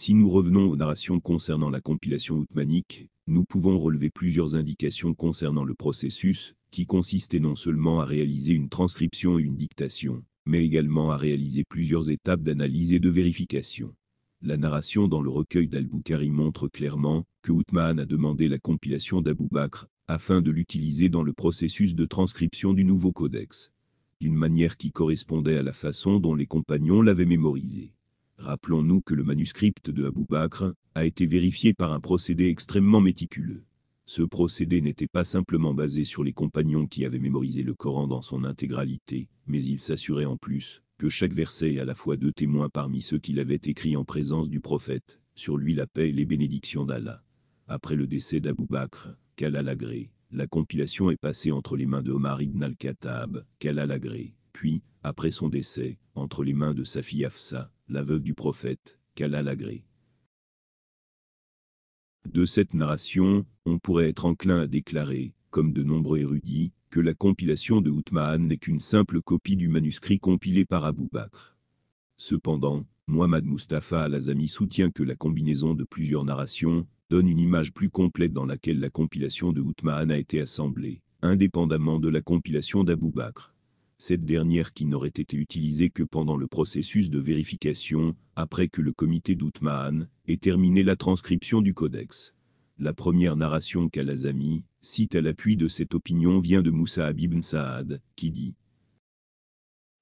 Si nous revenons aux narrations concernant la compilation outmanique, nous pouvons relever plusieurs indications concernant le processus, qui consistait non seulement à réaliser une transcription et une dictation, mais également à réaliser plusieurs étapes d'analyse et de vérification. La narration dans le recueil d'Al-Bukhari montre clairement que Othman a demandé la compilation d'Abou Bakr afin de l'utiliser dans le processus de transcription du nouveau codex, d'une manière qui correspondait à la façon dont les compagnons l'avaient mémorisé. Rappelons-nous que le manuscrit de Abou Bakr a été vérifié par un procédé extrêmement méticuleux. Ce procédé n'était pas simplement basé sur les compagnons qui avaient mémorisé le Coran dans son intégralité, mais il s'assurait en plus que chaque verset est à la fois deux témoins parmi ceux qui l'avaient écrit en présence du prophète, sur lui la paix et les bénédictions d'Allah. Après le décès d'Abou Bakr, qu'Allah la compilation est passée entre les mains de Omar ibn al-Khattab, qu'Allah puis, après son décès, entre les mains de Safi Afsa, la veuve du prophète, qu'Allah l'agré. De cette narration, on pourrait être enclin à déclarer, comme de nombreux érudits, que la compilation de Outmaan n'est qu'une simple copie du manuscrit compilé par Abou Bakr. Cependant, Muhammad Mustafa al-Azami soutient que la combinaison de plusieurs narrations donne une image plus complète dans laquelle la compilation de Outmaan a été assemblée, indépendamment de la compilation d'Abou Bakr. Cette dernière qui n'aurait été utilisée que pendant le processus de vérification, après que le comité d'Outmaan ait terminé la transcription du codex. La première narration qu'Al-Azami cite à l'appui de cette opinion vient de Moussa ibn Saad, qui dit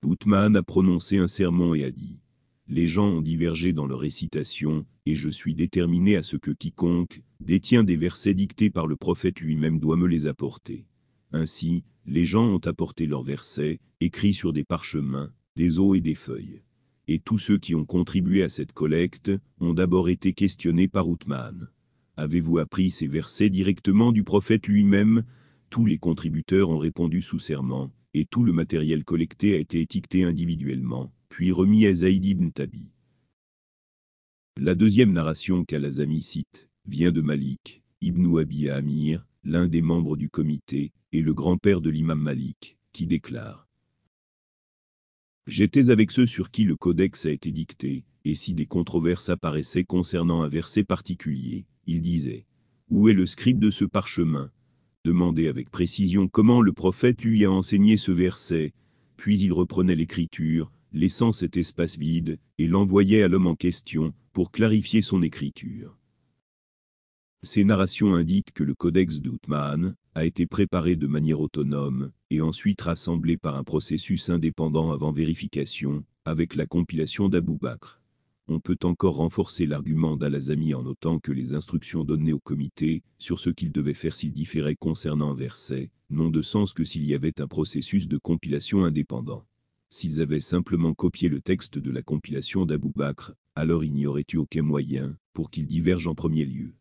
Othman a prononcé un sermon et a dit Les gens ont divergé dans leur récitation, et je suis déterminé à ce que quiconque détient des versets dictés par le prophète lui-même doit me les apporter. Ainsi, les gens ont apporté leurs versets, écrits sur des parchemins, des os et des feuilles. Et tous ceux qui ont contribué à cette collecte ont d'abord été questionnés par Othman. Avez-vous appris ces versets directement du prophète lui-même? Tous les contributeurs ont répondu sous serment, et tout le matériel collecté a été étiqueté individuellement, puis remis à Zaïd ibn Tabi. La deuxième narration qu'Al-Azami cite vient de Malik, ibn Abi Amir, l'un des membres du comité, et le grand-père de l'imam Malik, qui déclare J'étais avec ceux sur qui le codex a été dicté, et si des controverses apparaissaient concernant un verset particulier, il disait Où est le scribe de ce parchemin? Demandait avec précision comment le prophète lui a enseigné ce verset, puis il reprenait l'écriture, laissant cet espace vide, et l'envoyait à l'homme en question, pour clarifier son écriture. Ces narrations indiquent que le codex d'Outman a été préparé de manière autonome, et ensuite rassemblé par un processus indépendant avant vérification, avec la compilation d'Abou Bakr. On peut encore renforcer l'argument d'Al-Azami en notant que les instructions données au comité sur ce qu'il devait faire s'il différait concernant un verset n'ont de sens que s'il y avait un processus de compilation indépendant. S'ils avaient simplement copié le texte de la compilation d'Abou Bakr, alors il n'y aurait eu aucun moyen pour qu'il diverge en premier lieu.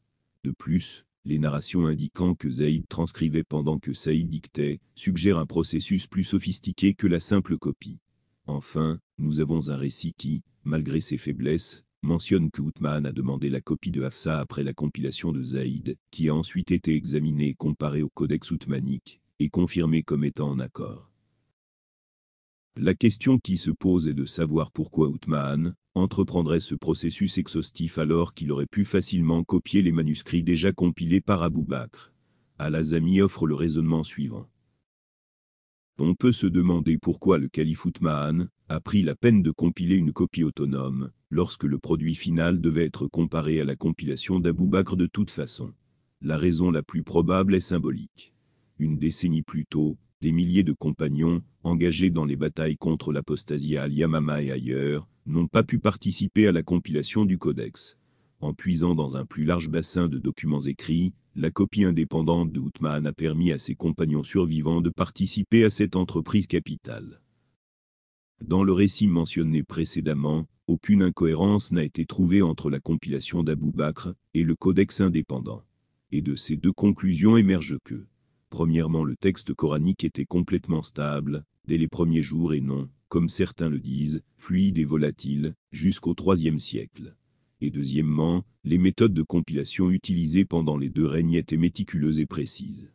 De plus, les narrations indiquant que Zaïd transcrivait pendant que Saïd dictait suggèrent un processus plus sophistiqué que la simple copie. Enfin, nous avons un récit qui, malgré ses faiblesses, mentionne que Outman a demandé la copie de Hafsa après la compilation de Zaïd, qui a ensuite été examinée et comparée au codex outmanique, et confirmée comme étant en accord. La question qui se pose est de savoir pourquoi Outman entreprendrait ce processus exhaustif alors qu'il aurait pu facilement copier les manuscrits déjà compilés par Abou Bakr. Al-Azami offre le raisonnement suivant. On peut se demander pourquoi le calife Othman a pris la peine de compiler une copie autonome, lorsque le produit final devait être comparé à la compilation d'Abou Bakr de toute façon. La raison la plus probable est symbolique. Une décennie plus tôt, des milliers de compagnons, engagés dans les batailles contre l'apostasie à Al-Yamama et ailleurs, n'ont pas pu participer à la compilation du codex. En puisant dans un plus large bassin de documents écrits, la copie indépendante de Outman a permis à ses compagnons survivants de participer à cette entreprise capitale. Dans le récit mentionné précédemment, aucune incohérence n'a été trouvée entre la compilation d'Abou Bakr et le codex indépendant. Et de ces deux conclusions émerge que, premièrement, le texte coranique était complètement stable, dès les premiers jours et non, comme certains le disent, fluide et volatile, jusqu'au IIIe siècle et deuxièmement, les méthodes de compilation utilisées pendant les deux règnes étaient méticuleuses et précises.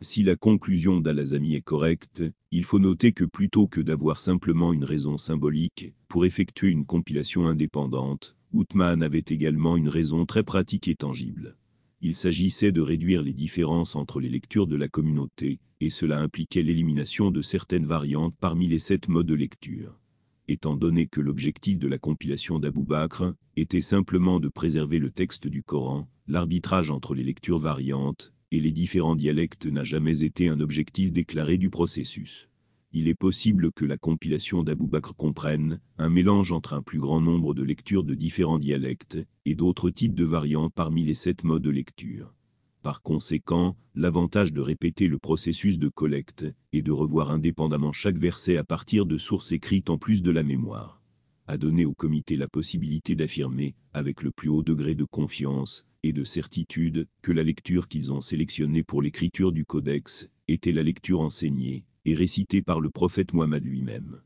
Si la conclusion d'Al-Azami est correcte, il faut noter que plutôt que d'avoir simplement une raison symbolique pour effectuer une compilation indépendante, Outman avait également une raison très pratique et tangible. Il s'agissait de réduire les différences entre les lectures de la communauté, et cela impliquait l'élimination de certaines variantes parmi les sept modes de lecture. Étant donné que l'objectif de la compilation d'Abou Bakr était simplement de préserver le texte du Coran, l'arbitrage entre les lectures variantes et les différents dialectes n'a jamais été un objectif déclaré du processus. Il est possible que la compilation d'Abou Bakr comprenne un mélange entre un plus grand nombre de lectures de différents dialectes et d'autres types de variantes parmi les sept modes de lecture. Par conséquent, l'avantage de répéter le processus de collecte est de revoir indépendamment chaque verset à partir de sources écrites en plus de la mémoire, a donné au comité la possibilité d'affirmer, avec le plus haut degré de confiance et de certitude, que la lecture qu'ils ont sélectionnée pour l'écriture du codex était la lecture enseignée et récitée par le prophète Mohammed lui-même.